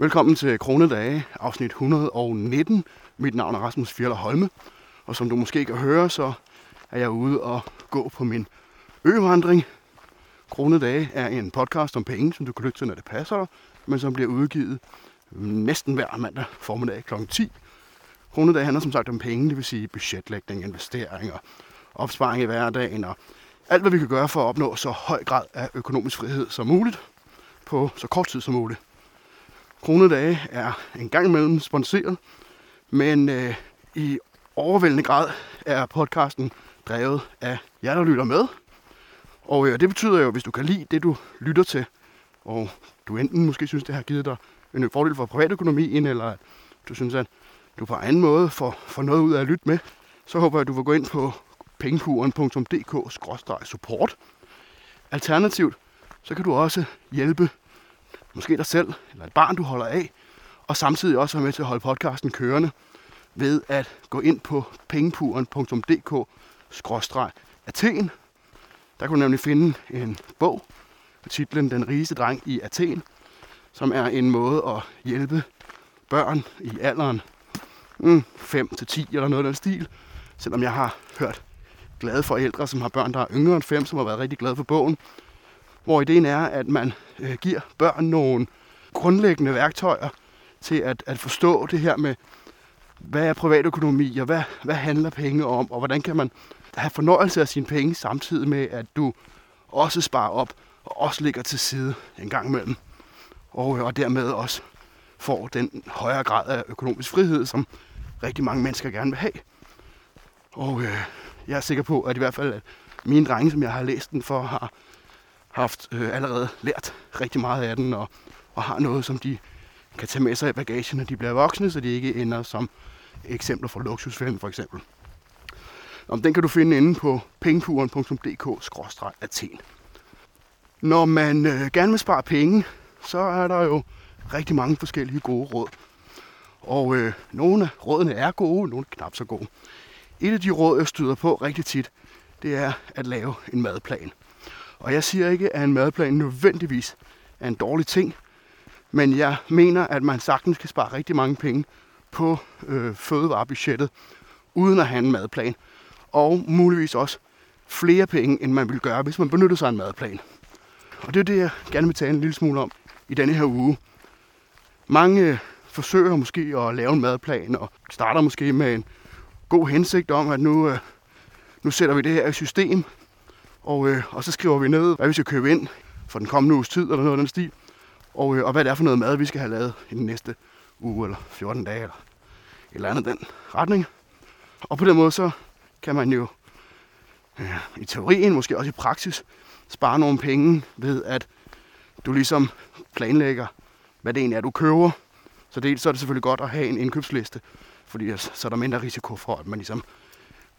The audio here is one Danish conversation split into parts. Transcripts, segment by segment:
Velkommen til Kronedage, afsnit 119. Mit navn er Rasmus Fjeller Holme, og som du måske kan høre, så er jeg ude og gå på min øvandring. Kronedage er en podcast om penge, som du kan lytte til, når det passer dig, men som bliver udgivet næsten hver mandag formiddag kl. 10. Kronedage handler som sagt om penge, det vil sige budgetlægning, investeringer, opsparing i hverdagen og alt, hvad vi kan gøre for at opnå så høj grad af økonomisk frihed som muligt på så kort tid som muligt. Kronedage er en gang imellem sponsoreret, men øh, i overvældende grad er podcasten drevet af jer, der lytter med. Og øh, det betyder jo, hvis du kan lide det, du lytter til, og du enten måske synes, det har givet dig en fordel for privatøkonomien, eller at du synes, at du på anden måde får, får noget ud af at lytte med, så håber jeg, at du vil gå ind på pengekuren.dk-support. Alternativt, så kan du også hjælpe måske dig selv eller et barn, du holder af, og samtidig også være med til at holde podcasten kørende ved at gå ind på pengepuren.dk-athen. Der kan du nemlig finde en bog på titlen Den rigeste dreng i Athen, som er en måde at hjælpe børn i alderen mm, 5 til 10 eller noget af den stil. Selvom jeg har hørt glade forældre, som har børn, der er yngre end 5, som har været rigtig glade for bogen. Hvor ideen er, at man øh, giver børn nogle grundlæggende værktøjer til at, at forstå det her med, hvad er privatøkonomi, og hvad, hvad handler penge om, og hvordan kan man have fornøjelse af sine penge, samtidig med, at du også sparer op, og også ligger til side en gang imellem. Og, øh, og dermed også får den højere grad af økonomisk frihed, som rigtig mange mennesker gerne vil have. Og øh, jeg er sikker på, at i hvert fald at mine drenge, som jeg har læst den for, har haft øh, allerede lært rigtig meget af den, og, og har noget, som de kan tage med sig i bagagen, når de bliver voksne, så de ikke ender som eksempler fra luksusfælden for eksempel. Om den kan du finde inde på pengepuren.dk-athen. Når man øh, gerne vil spare penge, så er der jo rigtig mange forskellige gode råd. Og øh, nogle af rådene er gode, nogle er knap så gode. Et af de råd, jeg støder på rigtig tit, det er at lave en madplan. Og jeg siger ikke, at en madplan nødvendigvis er en dårlig ting, men jeg mener, at man sagtens kan spare rigtig mange penge på øh, fødevarebudgettet, uden at have en madplan. Og muligvis også flere penge, end man ville gøre, hvis man benyttede sig af en madplan. Og det er det, jeg gerne vil tale en lille smule om i denne her uge. Mange øh, forsøger måske at lave en madplan, og starter måske med en god hensigt om, at nu, øh, nu sætter vi det her i system, og, øh, og så skriver vi ned, hvad vi skal købe ind for den kommende uges tid, eller noget af den stil. Og, øh, og hvad det er for noget mad, vi skal have lavet i den næste uge, eller 14 dage, eller et eller andet den retning. Og på den måde, så kan man jo øh, i teorien, måske også i praksis, spare nogle penge ved, at du ligesom planlægger, hvad det egentlig er, du køber. Så dels så er det selvfølgelig godt at have en indkøbsliste, fordi så er der mindre risiko for, at man ligesom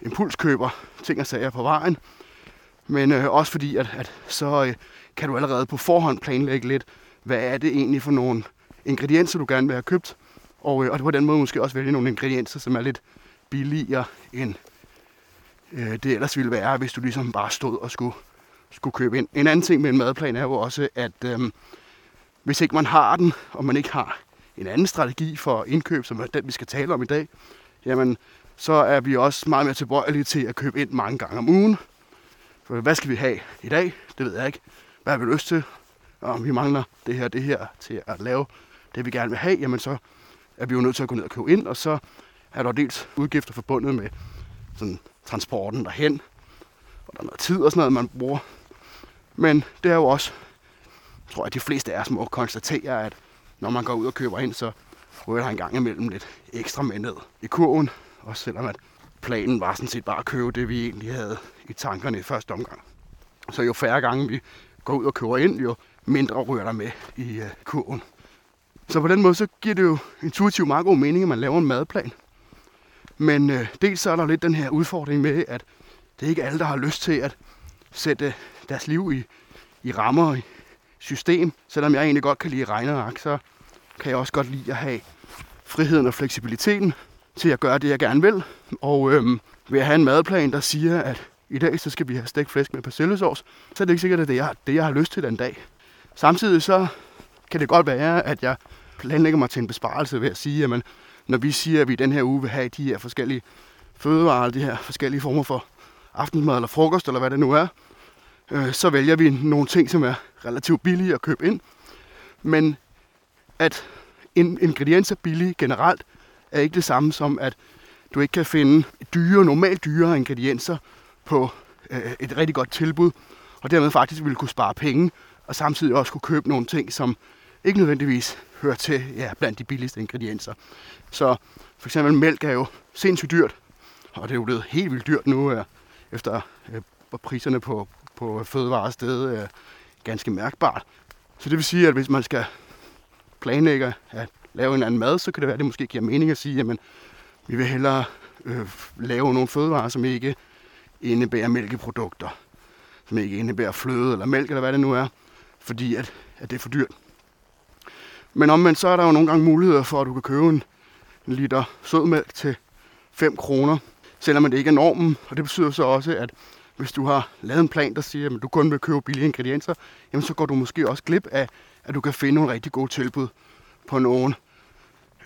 impulskøber ting og sager på vejen. Men øh, også fordi, at, at så øh, kan du allerede på forhånd planlægge lidt, hvad er det egentlig for nogle ingredienser, du gerne vil have købt. Og, øh, og på den måde måske også vælge nogle ingredienser, som er lidt billigere end øh, det ellers ville være, hvis du ligesom bare stod og skulle, skulle købe ind. En anden ting med en madplan er jo også, at øh, hvis ikke man har den, og man ikke har en anden strategi for indkøb, som er den, vi skal tale om i dag, jamen, så er vi også meget mere tilbøjelige til at købe ind mange gange om ugen. For hvad skal vi have i dag? Det ved jeg ikke. Hvad har vi lyst til? Om vi mangler det her det her til at lave det, vi gerne vil have, jamen så er vi jo nødt til at gå ned og købe ind, og så er der dels udgifter forbundet med sådan, transporten derhen, og der er noget tid og sådan noget, man bruger. Men det er jo også, tror jeg, at de fleste af os må konstatere, at når man går ud og køber ind, så ryger der en gang imellem lidt ekstra med ned i kurven. Også selvom at planen var sådan set bare at købe det, vi egentlig havde i tankerne i første omgang. Så jo færre gange vi går ud og køber ind, jo mindre ryger der med i øh, kurven. Så på den måde, så giver det jo intuitivt meget god mening, at man laver en madplan. Men øh, dels så er der lidt den her udfordring med, at det er ikke alle, der har lyst til at sætte øh, deres liv i, i rammer og i system. Selvom jeg egentlig godt kan lide regneark, så kan jeg også godt lide at have friheden og fleksibiliteten til at gøre det, jeg gerne vil. Og øhm, ved at have en madplan, der siger, at i dag så skal vi have stegt flæsk med persillesovs, så er det ikke sikkert, at det er det, jeg har lyst til den dag. Samtidig så kan det godt være, at jeg planlægger mig til en besparelse ved at sige, at når vi siger, at vi i den her uge vil have de her forskellige fødevarer, de her forskellige former for aftensmad eller frokost, eller hvad det nu er, øh, så vælger vi nogle ting, som er relativt billige at købe ind. Men at ingredienser billige generelt er ikke det samme som, at du ikke kan finde dyre, normalt dyre ingredienser på øh, et rigtig godt tilbud, og dermed faktisk ville kunne spare penge, og samtidig også kunne købe nogle ting, som ikke nødvendigvis hører til ja, blandt de billigste ingredienser. Så for eksempel mælk er jo sindssygt dyrt, og det er jo blevet helt vildt dyrt nu, øh, efter øh, priserne på, på fødevarer stedet er ganske mærkbart. Så det vil sige, at hvis man skal planlægge at lave en anden mad, så kan det være, at det måske giver mening at sige, at vi vil hellere øh, lave nogle fødevarer, som ikke indebærer mælkeprodukter, som ikke indebærer fløde eller mælk, eller hvad det nu er, fordi at, at det er for dyrt. Men omvendt så er der jo nogle gange muligheder for, at du kan købe en, en liter sødmælk til 5 kroner, selvom det ikke er normen. Og det betyder så også, at hvis du har lavet en plan, der siger, at du kun vil købe billige ingredienser, jamen så går du måske også glip af, at du kan finde nogle rigtig gode tilbud på nogle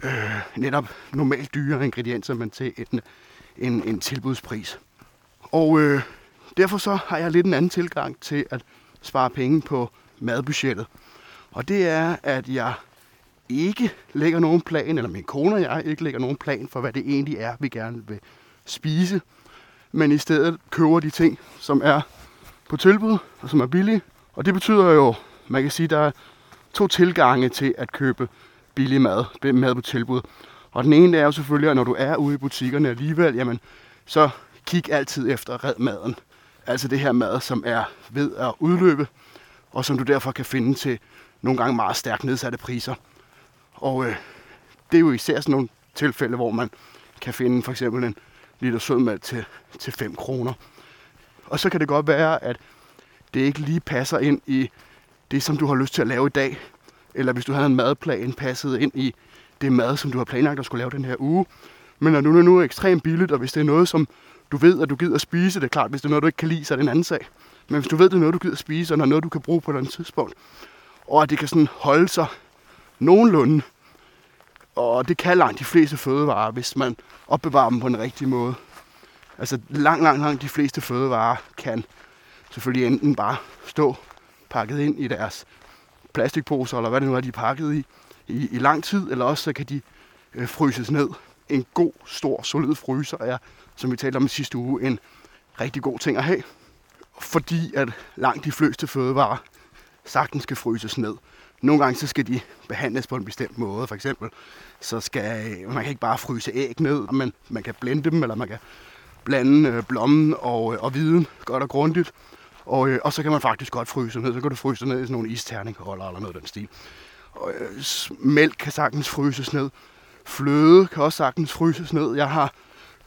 øh, netop normalt dyre ingredienser, men til en, en, en tilbudspris. Og øh, derfor så har jeg lidt en anden tilgang til at spare penge på madbudgettet. Og det er, at jeg ikke lægger nogen plan, eller min kone og jeg ikke lægger nogen plan for, hvad det egentlig er, vi gerne vil spise, men i stedet køber de ting, som er på tilbud, og som er billige. Og det betyder jo, man kan sige, der er to tilgange til at købe billig mad, mad på tilbud. Og den ene er jo selvfølgelig, at når du er ude i butikkerne alligevel, jamen, så kig altid efter red maden. Altså det her mad, som er ved at udløbe, og som du derfor kan finde til nogle gange meget stærkt nedsatte priser. Og øh, det er jo især sådan nogle tilfælde, hvor man kan finde for eksempel en liter sødmælk til, til 5 kroner. Og så kan det godt være, at det ikke lige passer ind i det, som du har lyst til at lave i dag. Eller hvis du havde en madplan passet ind i det mad, som du har planlagt at skulle lave den her uge. Men når nu nu er ekstremt billigt, og hvis det er noget, som du ved, at du gider at spise, det er klart, hvis det er noget, du ikke kan lide, så er det en anden sag. Men hvis du ved, at det er noget, du gider at spise, og når noget, du kan bruge på et andet tidspunkt, og at det kan sådan holde sig nogenlunde, og det kan langt de fleste fødevarer, hvis man opbevarer dem på en rigtig måde. Altså langt, langt, langt de fleste fødevarer kan selvfølgelig enten bare stå pakket ind i deres plastikposer, eller hvad det nu er, de er pakket i, i, i lang tid, eller også så kan de øh, fryses ned. En god, stor, solid fryser er, som vi talte om i sidste uge, en rigtig god ting at have. Fordi at langt de fleste fødevarer sagtens skal fryses ned. Nogle gange så skal de behandles på en bestemt måde. For eksempel, så skal øh, man kan ikke bare fryse æg ned, men man kan blende dem, eller man kan blande øh, blommen og, øh, og viden godt og grundigt. Og, øh, og så kan man faktisk godt fryse ned. Så kan du fryse ned i sådan nogle isterningholder eller noget af den stil. Og, øh, mælk kan sagtens fryses ned. Fløde kan også sagtens fryses ned. Jeg har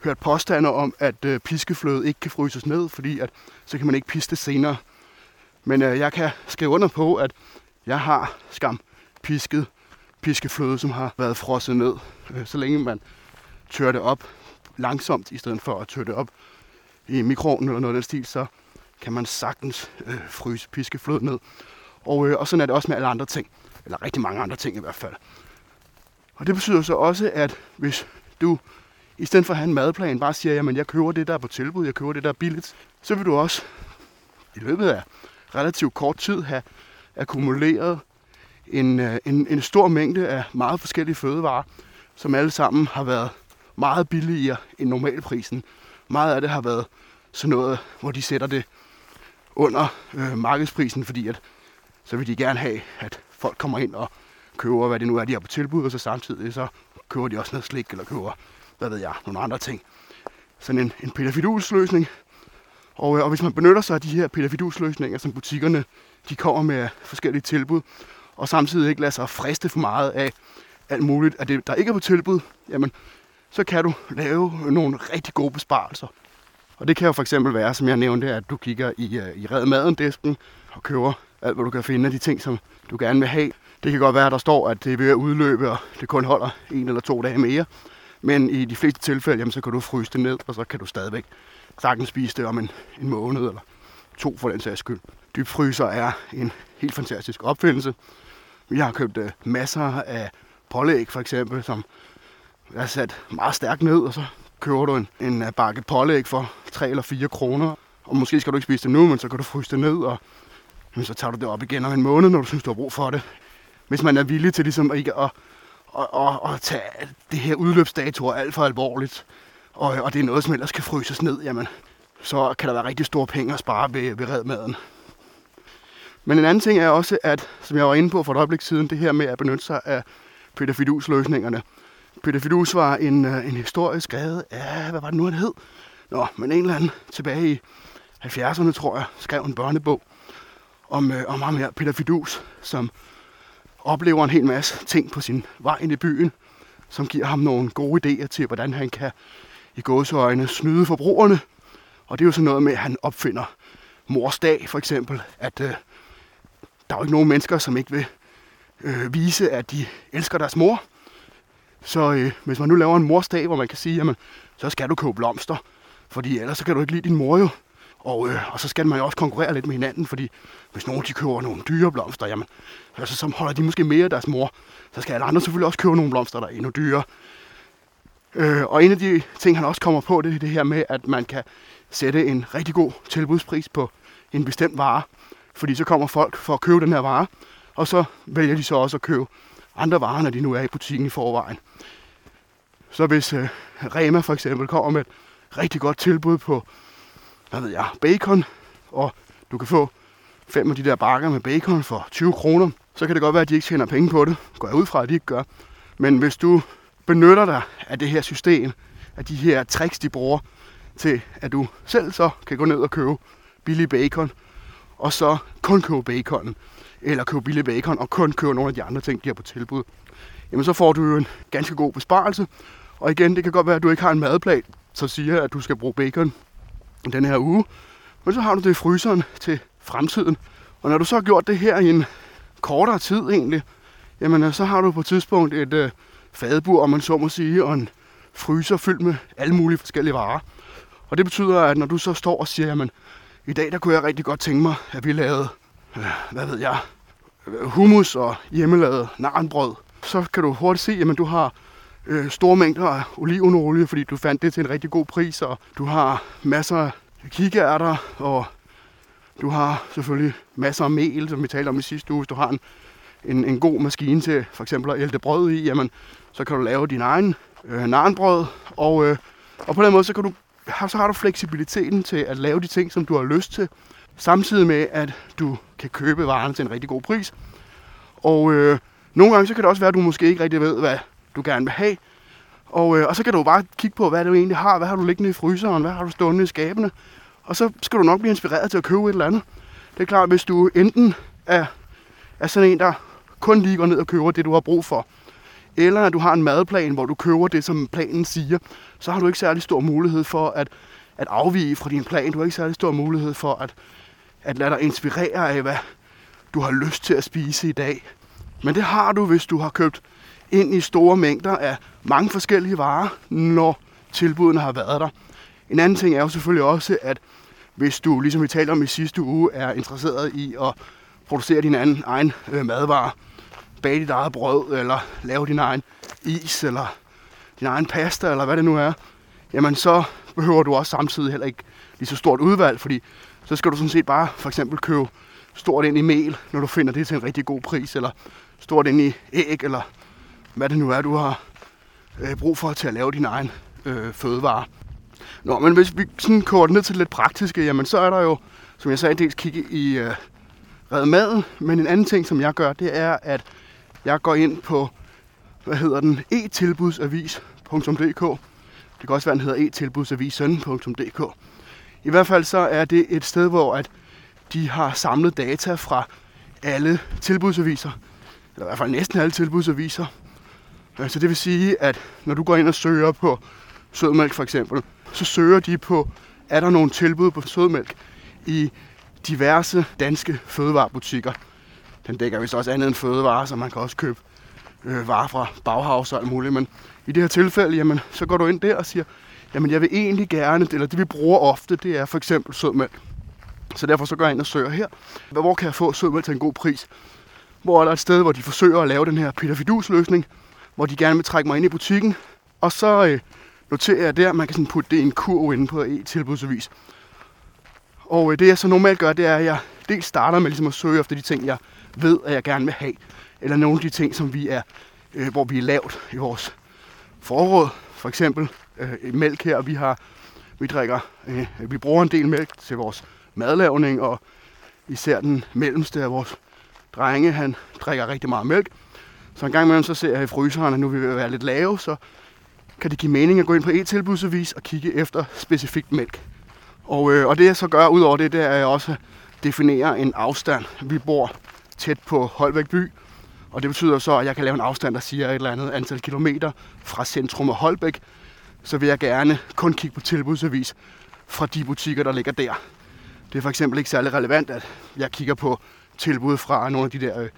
hørt påstande om, at øh, piskefløde ikke kan fryses ned, fordi at, så kan man ikke piste senere. Men øh, jeg kan skrive under på, at jeg har skam pisket piskefløde, som har været frosset ned. Øh, så længe man tør det op langsomt, i stedet for at tørre det op i mikroovnen eller noget af den stil, så kan man sagtens øh, fryse piskeflod ned. Og, øh, og sådan er det også med alle andre ting. Eller rigtig mange andre ting i hvert fald. Og det betyder så også, at hvis du i stedet for at have en madplan bare siger, at jeg køber det, der er på tilbud, jeg køber det, der er billigt, så vil du også i løbet af relativt kort tid have akkumuleret en, øh, en, en stor mængde af meget forskellige fødevarer, som alle sammen har været meget billigere end normalprisen. Meget af det har været sådan noget, hvor de sætter det under øh, markedsprisen, fordi at, så vil de gerne have, at folk kommer ind og køber, hvad det nu er, de har på tilbud, og så samtidig så køber de også noget slik, eller køber, hvad ved jeg, nogle andre ting. Sådan en, en Peter løsning. Og, øh, og hvis man benytter sig af de her Peter løsninger, som butikkerne de kommer med forskellige tilbud, og samtidig ikke lader sig friste for meget af alt muligt af det, der ikke er på tilbud, jamen, så kan du lave nogle rigtig gode besparelser. Og det kan jo for eksempel være, som jeg nævnte, at du kigger i, øh, i Red Maden-disken og køber alt, hvad du kan finde af de ting, som du gerne vil have. Det kan godt være, at der står, at det er ved at udløbe, og det kun holder en eller to dage mere. Men i de fleste tilfælde, jamen, så kan du fryse det ned, og så kan du stadigvæk sagtens spise det om en, en måned eller to for den sags skyld. Dybfryser er en helt fantastisk opfindelse. Vi har købt uh, masser af pålæg for eksempel, som er sat meget stærkt ned, og så køber du en, en øh, bakke pålæg for 3 eller 4 kroner. Og måske skal du ikke spise det nu, men så kan du fryse det ned, og men så tager du det op igen om en måned, når du synes, du har brug for det. Hvis man er villig til ligesom ikke at, at, at, at tage det her udløbsdatoer alt for alvorligt, og, og det er noget, som ellers kan fryses ned, jamen, så kan der være rigtig store penge at spare ved, ved redmaden. Men en anden ting er også, at, som jeg var inde på for et øjeblik siden, det her med at benytte sig af Peter Fidus løsningerne. Peter Fidus var en, øh, en historie skrevet af, hvad var det nu, han hed? Nå, men en eller anden tilbage i 70'erne, tror jeg, skrev en børnebog om, øh, om ham her, Peter Fidus, som oplever en hel masse ting på sin vej ind i byen, som giver ham nogle gode idéer til, hvordan han kan i gåseøjne snyde forbrugerne. Og det er jo sådan noget med, at han opfinder mors dag, for eksempel, at øh, der er jo ikke nogen mennesker, som ikke vil øh, vise, at de elsker deres mor. Så øh, hvis man nu laver en morsdag, hvor man kan sige, jamen, så skal du købe blomster, fordi ellers så kan du ikke lide din mor jo. Og, øh, og så skal man jo også konkurrere lidt med hinanden, fordi hvis nogen de køber nogle dyre blomster, jamen, altså, så holder de måske mere af deres mor. Så skal alle andre selvfølgelig også købe nogle blomster, der er endnu dyrere. Øh, og en af de ting, han også kommer på, det er det her med, at man kan sætte en rigtig god tilbudspris på en bestemt vare. Fordi så kommer folk for at købe den her vare, og så vælger de så også at købe andre varer, når de nu er i butikken i forvejen. Så hvis øh, Rema for eksempel kommer med et rigtig godt tilbud på, hvad ved jeg, bacon, og du kan få fem af de der bakker med bacon for 20 kroner, så kan det godt være, at de ikke tjener penge på det. Går jeg ud fra, at de ikke gør. Men hvis du benytter dig af det her system, af de her tricks, de bruger, til at du selv så kan gå ned og købe billig bacon, og så kun købe baconen, eller købe billig bacon, og kun købe nogle af de andre ting, de har på tilbud, jamen så får du jo en ganske god besparelse. Og igen, det kan godt være, at du ikke har en madplan, som siger, at du skal bruge bacon den her uge, men så har du det i fryseren til fremtiden. Og når du så har gjort det her i en kortere tid egentlig, jamen så har du på et tidspunkt et øh, fadbur, om man så må sige, og en fryser fyldt med alle mulige forskellige varer. Og det betyder, at når du så står og siger, jamen i dag der kunne jeg rigtig godt tænke mig, at vi lavede, hvad ved jeg, hummus og hjemmelavet narnbrød, så kan du hurtigt se, at du har øh, store mængder af olivenolie, fordi du fandt det til en rigtig god pris, og du har masser af kikærter, og du har selvfølgelig masser af mel, som vi talte om i sidste uge. Hvis du har en, en, en god maskine til for eksempel at ælte brød i, jamen, så kan du lave din egen øh, narnbrød, og, øh, og på den måde så, kan du, så har du fleksibiliteten til at lave de ting, som du har lyst til, samtidig med, at du kan købe varerne til en rigtig god pris. Og øh, nogle gange så kan det også være, at du måske ikke rigtig ved, hvad du gerne vil have. Og, øh, og så kan du bare kigge på, hvad du egentlig har. Hvad har du liggende i fryseren? Hvad har du stående i skabene? Og så skal du nok blive inspireret til at købe et eller andet. Det er klart, hvis du enten er, er sådan en, der kun lige går ned og køber det, du har brug for, eller at du har en madplan, hvor du køber det, som planen siger, så har du ikke særlig stor mulighed for at, at afvige fra din plan. Du har ikke særlig stor mulighed for at, at lade dig inspirere af, hvad du har lyst til at spise i dag. Men det har du, hvis du har købt ind i store mængder af mange forskellige varer, når tilbudene har været der. En anden ting er jo selvfølgelig også, at hvis du, ligesom vi talte om i sidste uge, er interesseret i at producere din anden, egen øh, madvarer, bage dit eget brød, eller lave din egen is, eller din egen pasta, eller hvad det nu er, jamen så behøver du også samtidig heller ikke lige så stort udvalg, fordi så skal du sådan set bare for eksempel købe stort ind i mel, når du finder det til en rigtig god pris, eller stort ind i æg, eller hvad det nu er, du har øh, brug for til at lave din egen øh, fødevare. Nå, men hvis vi sådan koger det ned til det lidt praktiske, jamen så er der jo, som jeg sagde, dels kigge i øh, red maden, men en anden ting, som jeg gør, det er, at jeg går ind på, hvad hedder den, e-tilbudsavis.dk. Det kan også være, den hedder e-tilbudsavisen.dk. I hvert fald så er det et sted, hvor at de har samlet data fra alle tilbudsaviser, eller i hvert fald næsten alle tilbudsaviser. Øh, så det vil sige, at når du går ind og søger på sødmælk for eksempel, så søger de på, er der nogle tilbud på sødmælk i diverse danske fødevarebutikker. Den dækker vist også andet end fødevarer, så man kan også købe øh, varer fra Bauhaus og alt muligt. Men i det her tilfælde, jamen, så går du ind der og siger, jamen jeg vil egentlig gerne, eller det vi bruger ofte, det er for eksempel sødmælk. Så derfor så går jeg ind og søger her. Hvor kan jeg få sødmælk til en god pris? Hvor er der et sted, hvor de forsøger at lave den her Peter Fidus løsning, hvor de gerne vil trække mig ind i butikken. Og så øh, noterer jeg der, at man kan sådan putte det i en kurv inde på e-tilbudsvis. Og øh, det jeg så normalt gør, det er, at jeg dels starter med ligesom at søge efter de ting, jeg ved, at jeg gerne vil have. Eller nogle af de ting, som vi er, øh, hvor vi er lavt i vores forråd. For eksempel øh, mælk her, vi har vi drikker, øh, vi bruger en del mælk til vores madlavning, og især den mellemste af vores drenge, han drikker rigtig meget mælk. Så en gang imellem så ser jeg i fryseren, at nu vil vi være lidt lave, så kan det give mening at gå ind på e-tilbudsavis og kigge efter specifikt mælk. Og, øh, og det jeg så gør ud over det, det er, at jeg også definerer en afstand. Vi bor tæt på Holbæk by, og det betyder så, at jeg kan lave en afstand, der siger et eller andet antal kilometer fra centrum af Holbæk, så vil jeg gerne kun kigge på tilbudsavis fra de butikker, der ligger der. Det er for eksempel ikke særlig relevant, at jeg kigger på tilbud fra nogle af de der øh,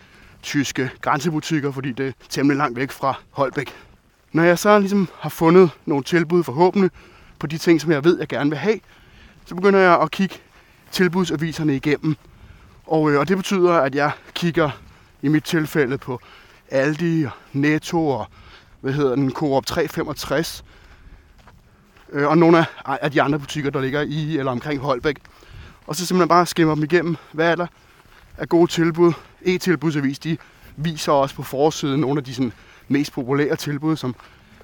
tyske grænsebutikker, fordi det er temmelig langt væk fra Holbæk. Når jeg så ligesom har fundet nogle tilbud forhåbentlig på de ting, som jeg ved, jeg gerne vil have, så begynder jeg at kigge tilbudsaviserne igennem. Og, øh, og det betyder, at jeg kigger i mit tilfælde på Aldi, Netto og hvad hedder den, Coop 365, øh, og nogle af, af de andre butikker, der ligger i eller omkring Holbæk. Og så simpelthen bare skimmer dem igennem, hvad er der af gode tilbud. E-tilbudsavis, de viser også på forsiden nogle af de sådan, mest populære tilbud, som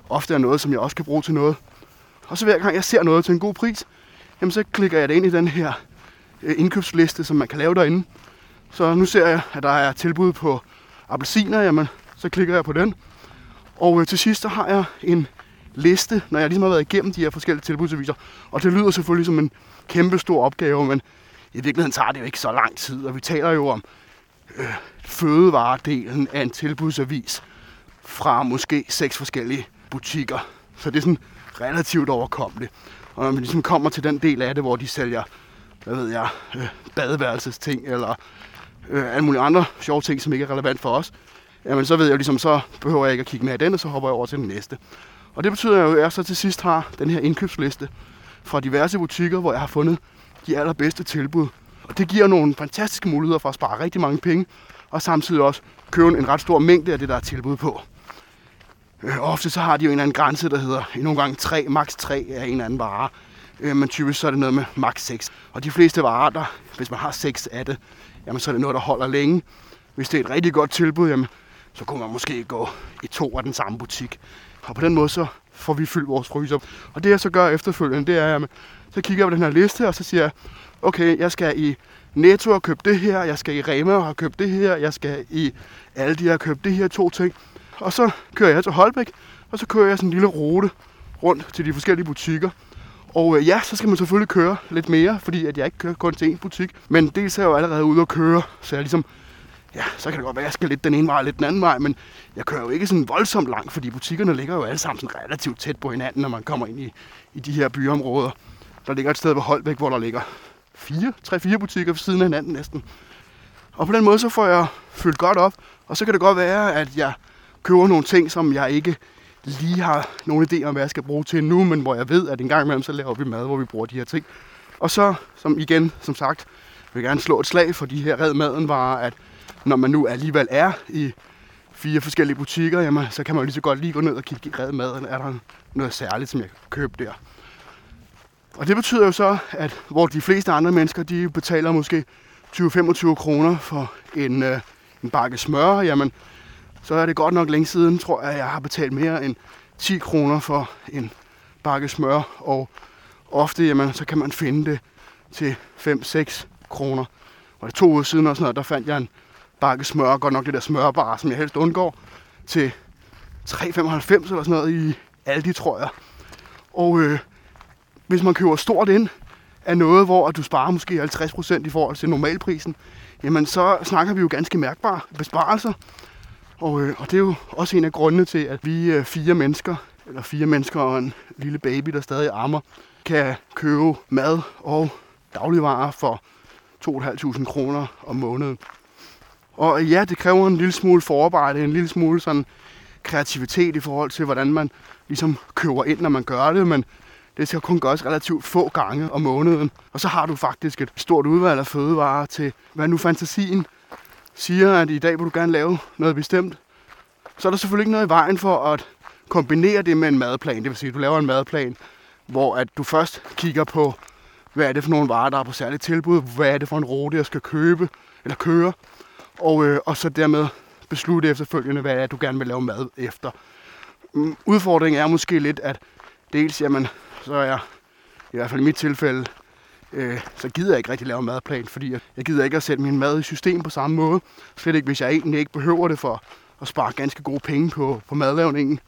ofte er noget, som jeg også kan bruge til noget. Og så hver gang jeg ser noget til en god pris, jamen så klikker jeg det ind i den her øh, indkøbsliste, som man kan lave derinde. Så nu ser jeg, at der er tilbud på appelsiner, jamen så klikker jeg på den. Og øh, til sidst så har jeg en liste, når jeg ligesom har været igennem de her forskellige tilbudsaviser. Og det lyder selvfølgelig som en kæmpe stor opgave, men i virkeligheden tager det jo ikke så lang tid. Og vi taler jo om øh, fødevaredelen af en tilbudsavis fra måske seks forskellige butikker. Så det er sådan relativt overkommeligt. Og når man ligesom kommer til den del af det, hvor de sælger, hvad ved jeg, øh, badeværelsesting eller øh, alle mulige andre sjove ting, som ikke er relevant for os, jamen så ved jeg ligesom, så behøver jeg ikke at kigge mere i den, og så hopper jeg over til den næste. Og det betyder jo, at jeg så til sidst har den her indkøbsliste fra diverse butikker, hvor jeg har fundet de allerbedste tilbud. Og det giver nogle fantastiske muligheder for at spare rigtig mange penge, og samtidig også købe en ret stor mængde af det, der er tilbud på. Øh, ofte så har de jo en eller anden grænse, der hedder nogle gange 3, maks 3 af en eller anden vare. Øh, men typisk så er det noget med maks 6. Og de fleste varer, der, hvis man har 6 af det, jamen så er det noget, der holder længe. Hvis det er et rigtig godt tilbud, jamen, så kunne man måske gå i to af den samme butik. Og på den måde så får vi fyldt vores fryser. Og det jeg så gør efterfølgende, det er, at så kigger jeg på den her liste, og så siger jeg, okay, jeg skal i Netto og købe det her, jeg skal i Rema og købe købt det her, jeg skal i Aldi og købe det her to ting. Og så kører jeg til Holbæk, og så kører jeg sådan en lille rute rundt til de forskellige butikker. Og øh, ja, så skal man selvfølgelig køre lidt mere, fordi at jeg ikke kører kun til én butik. Men dels er jeg jo allerede ude at køre, så jeg ligesom, ja, så kan det godt være, at jeg skal lidt den ene vej og lidt den anden vej, men jeg kører jo ikke sådan voldsomt langt, fordi butikkerne ligger jo alle sammen sådan relativt tæt på hinanden, når man kommer ind i, i de her byområder. Der ligger et sted ved Holbæk, hvor der ligger fire, tre-fire butikker ved siden af hinanden næsten. Og på den måde så får jeg fyldt godt op, og så kan det godt være, at jeg køber nogle ting, som jeg ikke lige har nogen idé om, hvad jeg skal bruge til nu, men hvor jeg ved, at en gang imellem, så laver vi mad, hvor vi bruger de her ting. Og så, som igen, som sagt, vil jeg gerne slå et slag for de her red maden var, at når man nu alligevel er i fire forskellige butikker, jamen, så kan man lige så godt lige gå ned og kigge i red maden. Er der noget særligt, som jeg kan købe der? Og det betyder jo så, at hvor de fleste andre mennesker, de betaler måske 20-25 kroner for en, øh, en bakke smør, jamen, så er det godt nok længe siden, tror jeg, at jeg har betalt mere end 10 kroner for en bakke smør. Og ofte, jamen, så kan man finde det til 5-6 kroner. Og det to uger siden, og sådan noget, der fandt jeg en bakke smør, godt nok det der smørbar, som jeg helst undgår, til 3,95 eller sådan noget i Aldi, tror jeg. Og øh, hvis man køber stort ind af noget, hvor du sparer måske 50% i forhold til normalprisen, jamen så snakker vi jo ganske mærkbare besparelser. Og, øh, og det er jo også en af grundene til, at vi øh, fire mennesker, eller fire mennesker og en lille baby, der stadig armer, kan købe mad og dagligvarer for 2.500 kroner om måneden. Og ja, det kræver en lille smule forarbejde, en lille smule sådan kreativitet i forhold til, hvordan man ligesom køber ind, når man gør det, men det skal kun gøres relativt få gange om måneden. Og så har du faktisk et stort udvalg af fødevarer til, hvad nu fantasien siger, at i dag vil du gerne lave noget bestemt. Så er der selvfølgelig ikke noget i vejen for at kombinere det med en madplan. Det vil sige, at du laver en madplan, hvor at du først kigger på, hvad er det for nogle varer, der er på særligt tilbud, hvad er det for en rute, jeg skal købe eller køre, og, øh, og så dermed beslutte efterfølgende, hvad er du gerne vil lave mad efter. Mm, udfordringen er måske lidt, at dels, jamen, så er jeg, i hvert fald i mit tilfælde, øh, så gider jeg ikke rigtig lave madplan, fordi jeg, jeg gider ikke at sætte min mad i system på samme måde. Slet ikke, hvis jeg egentlig ikke behøver det for at spare ganske gode penge på, på madlavningen.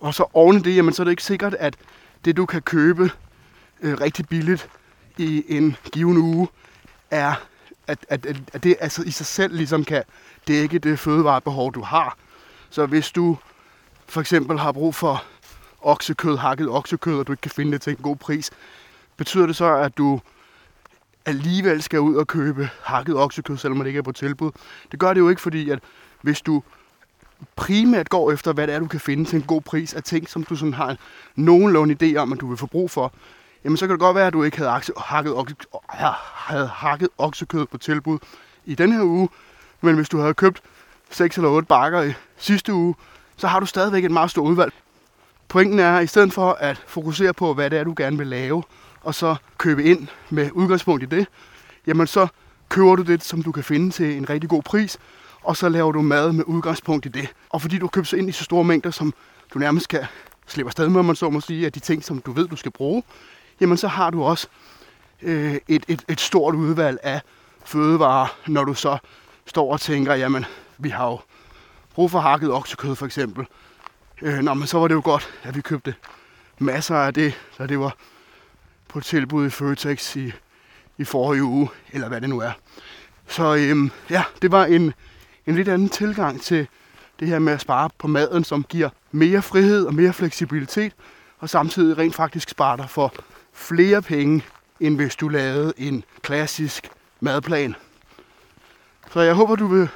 Og så oven i det, jamen, så er det ikke sikkert, at det du kan købe øh, rigtig billigt i en given uge, er, at, at, at, det altså i sig selv ligesom kan dække det fødevarebehov, du har. Så hvis du for eksempel har brug for oksekød, hakket oksekød, og du ikke kan finde det til en god pris, betyder det så, at du alligevel skal ud og købe hakket oksekød, selvom det ikke er på tilbud? Det gør det jo ikke, fordi at hvis du primært går efter, hvad det er, du kan finde til en god pris af ting, som du sådan har nogenlunde idé om, at du vil få brug for, jamen så kan det godt være, at du ikke havde, akse, hakket, okse, havde hakket oksekød på tilbud i den her uge, men hvis du havde købt 6 eller 8 bakker i sidste uge, så har du stadigvæk et meget stort udvalg. Pointen er, at i stedet for at fokusere på, hvad det er, du gerne vil lave, og så købe ind med udgangspunkt i det, jamen så køber du det, som du kan finde til en rigtig god pris, og så laver du mad med udgangspunkt i det. Og fordi du køber så ind i så store mængder, som du nærmest kan slippe afsted med, man så må sige, at de ting, som du ved, du skal bruge, jamen så har du også øh, et, et, et stort udvalg af fødevarer, når du så står og tænker, jamen vi har jo brug for hakket oksekød for eksempel. Øh, nå, men så var det jo godt, at vi købte masser af det, så det var på tilbud i Føtex i, i forrige uge, eller hvad det nu er. Så øhm, ja, det var en, en lidt anden tilgang til det her med at spare på maden, som giver mere frihed og mere fleksibilitet, og samtidig rent faktisk sparer dig for flere penge, end hvis du lavede en klassisk madplan. Så jeg håber, du vil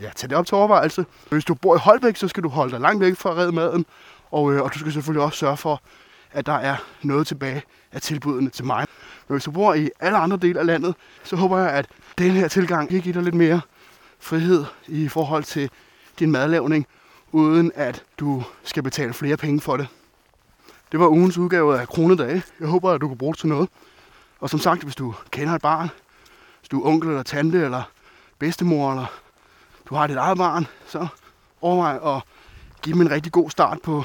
ja, tage det op til overvejelse. Hvis du bor i Holbæk, så skal du holde dig langt væk fra at redde maden, og, øh, og du skal selvfølgelig også sørge for, at der er noget tilbage af tilbudene til mig. Men hvis du bor i alle andre dele af landet, så håber jeg, at den her tilgang kan give dig lidt mere frihed i forhold til din madlavning, uden at du skal betale flere penge for det. Det var ugens udgave af Kronedage. Jeg håber, at du kan bruge det til noget. Og som sagt, hvis du kender et barn, hvis du er onkel eller tante eller bedstemor, eller du har dit eget barn, så overvej at give dem en rigtig god start på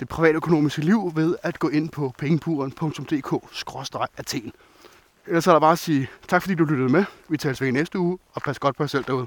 det privatøkonomiske liv ved at gå ind på pengepuren.dk-athen. Ellers er der bare at sige tak, fordi du lyttede med. Vi tales ved i næste uge, og pas godt på jer selv derude.